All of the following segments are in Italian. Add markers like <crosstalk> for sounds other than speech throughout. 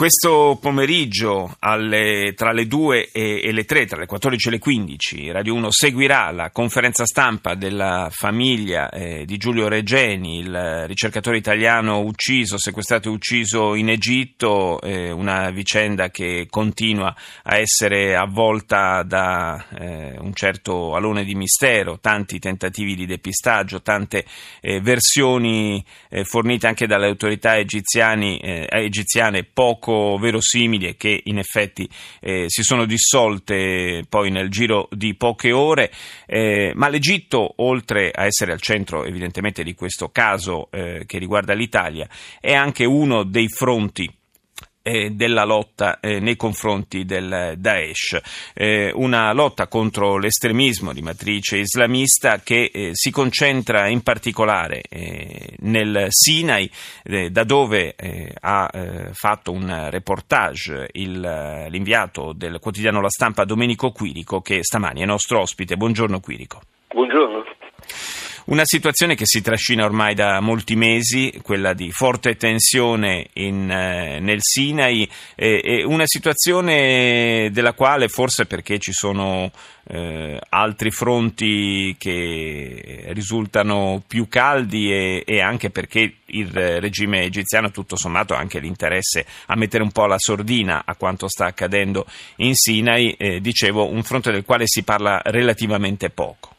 Questo pomeriggio alle, tra le 2 e, e, le 3, tra le 14 e le 15, Radio 1 seguirà la conferenza stampa della famiglia eh, di Giulio Regeni, il ricercatore italiano ucciso, sequestrato e ucciso in Egitto, eh, una vicenda che continua a essere avvolta da eh, un certo alone di mistero, tanti tentativi di depistaggio, tante eh, versioni eh, fornite anche dalle autorità egiziane poco poco verosimili e che in effetti eh, si sono dissolte poi nel giro di poche ore, eh, ma l'Egitto, oltre a essere al centro evidentemente di questo caso eh, che riguarda l'Italia, è anche uno dei fronti eh, della lotta eh, nei confronti del Daesh, eh, una lotta contro l'estremismo di matrice islamista che si concentra in particolare nel Sinai, da dove ha fatto un reportage l'inviato del quotidiano La Stampa Domenico Quirico che stamani è nostro ospite. Buongiorno Quirico. Una situazione che si trascina ormai da molti mesi, quella di forte tensione in, eh, nel Sinai, eh, una situazione della quale forse perché ci sono eh, altri fronti che risultano più caldi e, e, anche perché il regime egiziano tutto sommato ha anche l'interesse a mettere un po' la sordina a quanto sta accadendo in Sinai, eh, dicevo un fronte del quale si parla relativamente poco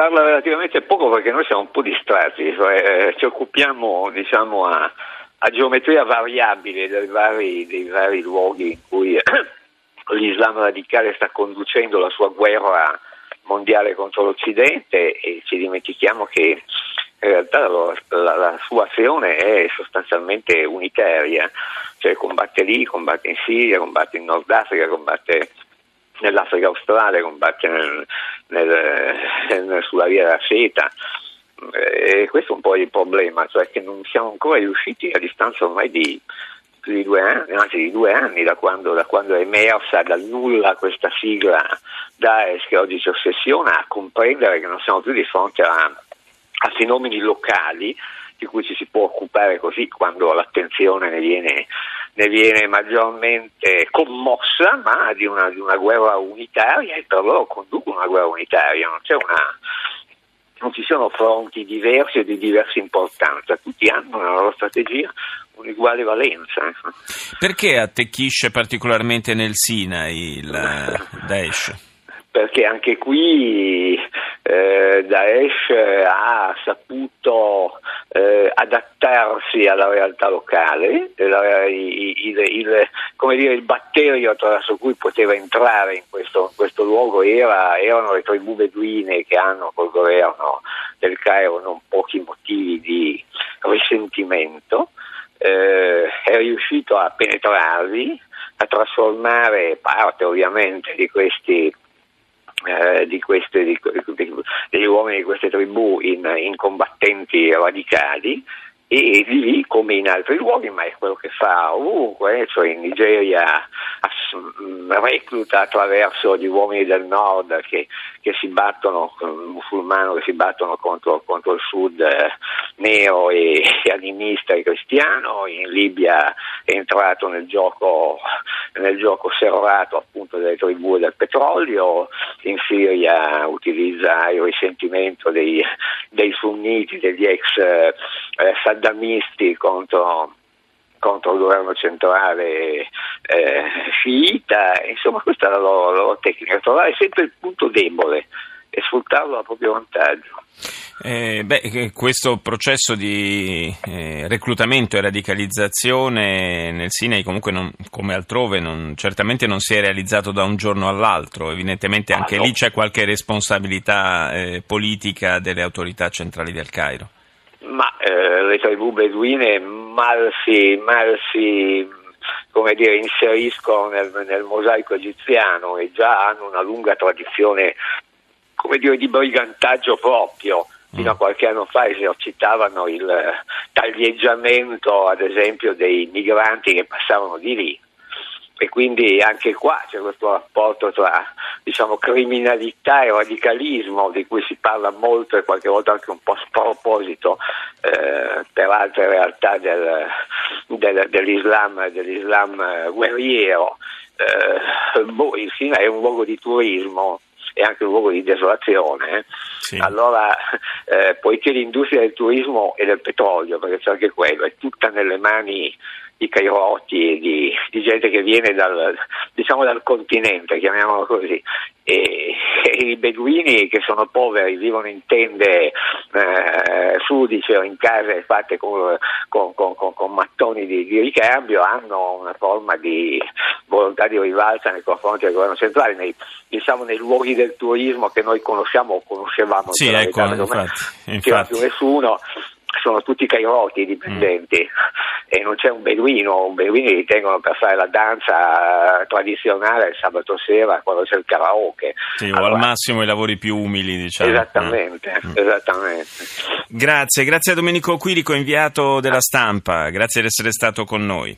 parla relativamente poco perché noi siamo un po' distratti, cioè, eh, ci occupiamo diciamo, a, a, geometria variabile dei vari, dei vari luoghi in cui <clears throat> l'Islam radicale sta conducendo la sua guerra mondiale contro l'Occidente e ci dimentichiamo che in realtà la, la, la, sua azione è sostanzialmente unitaria, cioè combatte lì, combatte in Siria, combatte in Nord Africa, combatte nell'Africa australe, combatte nel, nel, sulla via della seta. E questo è un po' il problema, cioè che non siamo ancora riusciti a distanza ormai di più di due anni, anzi di due anni da quando, da quando è emersa dal nulla questa sigla Daesh che oggi ci ossessiona, a comprendere che non siamo più di fronte a, a fenomeni locali di cui ci si può occupare così quando l'attenzione ne viene, ne viene maggiormente commossa, ma di una, di una, guerra unitaria e per loro conducono una guerra unitaria, non, una, non ci sono fronti diversi e di diversa importanza, tutti hanno nella loro strategia un'uguale valenza. Perché attecchisce particolarmente nel Sinai il Daesh? Perché anche qui eh, Daesh ha saputo eh, adattarsi alla realtà locale, la, il, il, dire, il, batterio attraverso cui poteva entrare in questo, in questo luogo era, erano le tribù beduine che hanno col governo del Cairo non pochi motivi di risentimento, eh, è riuscito a penetrarli, a trasformare parte ovviamente di questi eh, di queste, di, di, degli uomini di queste tribù in, in combattenti radicali e lì come in altri luoghi, ma è quello che fa ovunque, cioè in Nigeria mm, recluta attraverso gli uomini del nord che, che si battono, musulmano che si battono contro, contro il sud nero e, e animista e cristiano, in Libia è entrato nel gioco, nel gioco serrato appunto delle tribù del petrolio, in Siria utilizza il risentimento dei, dei sunniti, degli ex eh, saddamisti contro, contro il governo centrale eh, sciita, insomma questa è la loro, la loro tecnica, trovare sempre il punto debole e sfruttarlo a proprio vantaggio. Eh, beh, questo processo di eh, reclutamento e radicalizzazione nel Sinai comunque non, come altrove non, certamente non si è realizzato da un giorno all'altro, evidentemente anche ah, no. lì c'è qualche responsabilità eh, politica delle autorità centrali del Cairo. Ma eh, le tribù beduine mal si, mal si come dire, inseriscono nel, nel mosaico egiziano e già hanno una lunga tradizione come dire, di brigantaggio proprio. Fino a qualche anno fa esercitavano il taglieggiamento, ad esempio, dei migranti che passavano di lì. E quindi anche qua c'è questo rapporto tra diciamo, criminalità e radicalismo di cui si parla molto e qualche volta anche un po' sproposito eh, per altre realtà del, del, dell'Islam, dell'Islam guerriero. Eh, boh, il Sinai è un luogo di turismo e anche un luogo di desolazione. Sì. Allora, <laughs> eh, poiché l'industria del turismo e del petrolio, perché c'è anche quello, è tutta nelle mani di cairoti, di, di gente che viene dal, diciamo dal continente, chiamiamolo così, e, e, i beduini che sono poveri, vivono in tende eh, sudice o in case fatte con, con, con, con mattoni di, di, ricambio, hanno una forma di volontà di rivalsa nei confronti del governo centrale, nei, diciamo nei luoghi del turismo che noi conosciamo o conoscevamo. Sì, ecco, infatti, infatti. Non più nessuno sono tutti cairoti dipendenti mm. e non c'è un beduino, un beduino li tengono per fare la danza tradizionale il sabato sera quando c'è il karaoke. Sì, allora, o al massimo i lavori più umili, diciamo. Esattamente, mm. esattamente. Grazie, grazie a Domenico Quirico, inviato della stampa, grazie di essere stato con noi.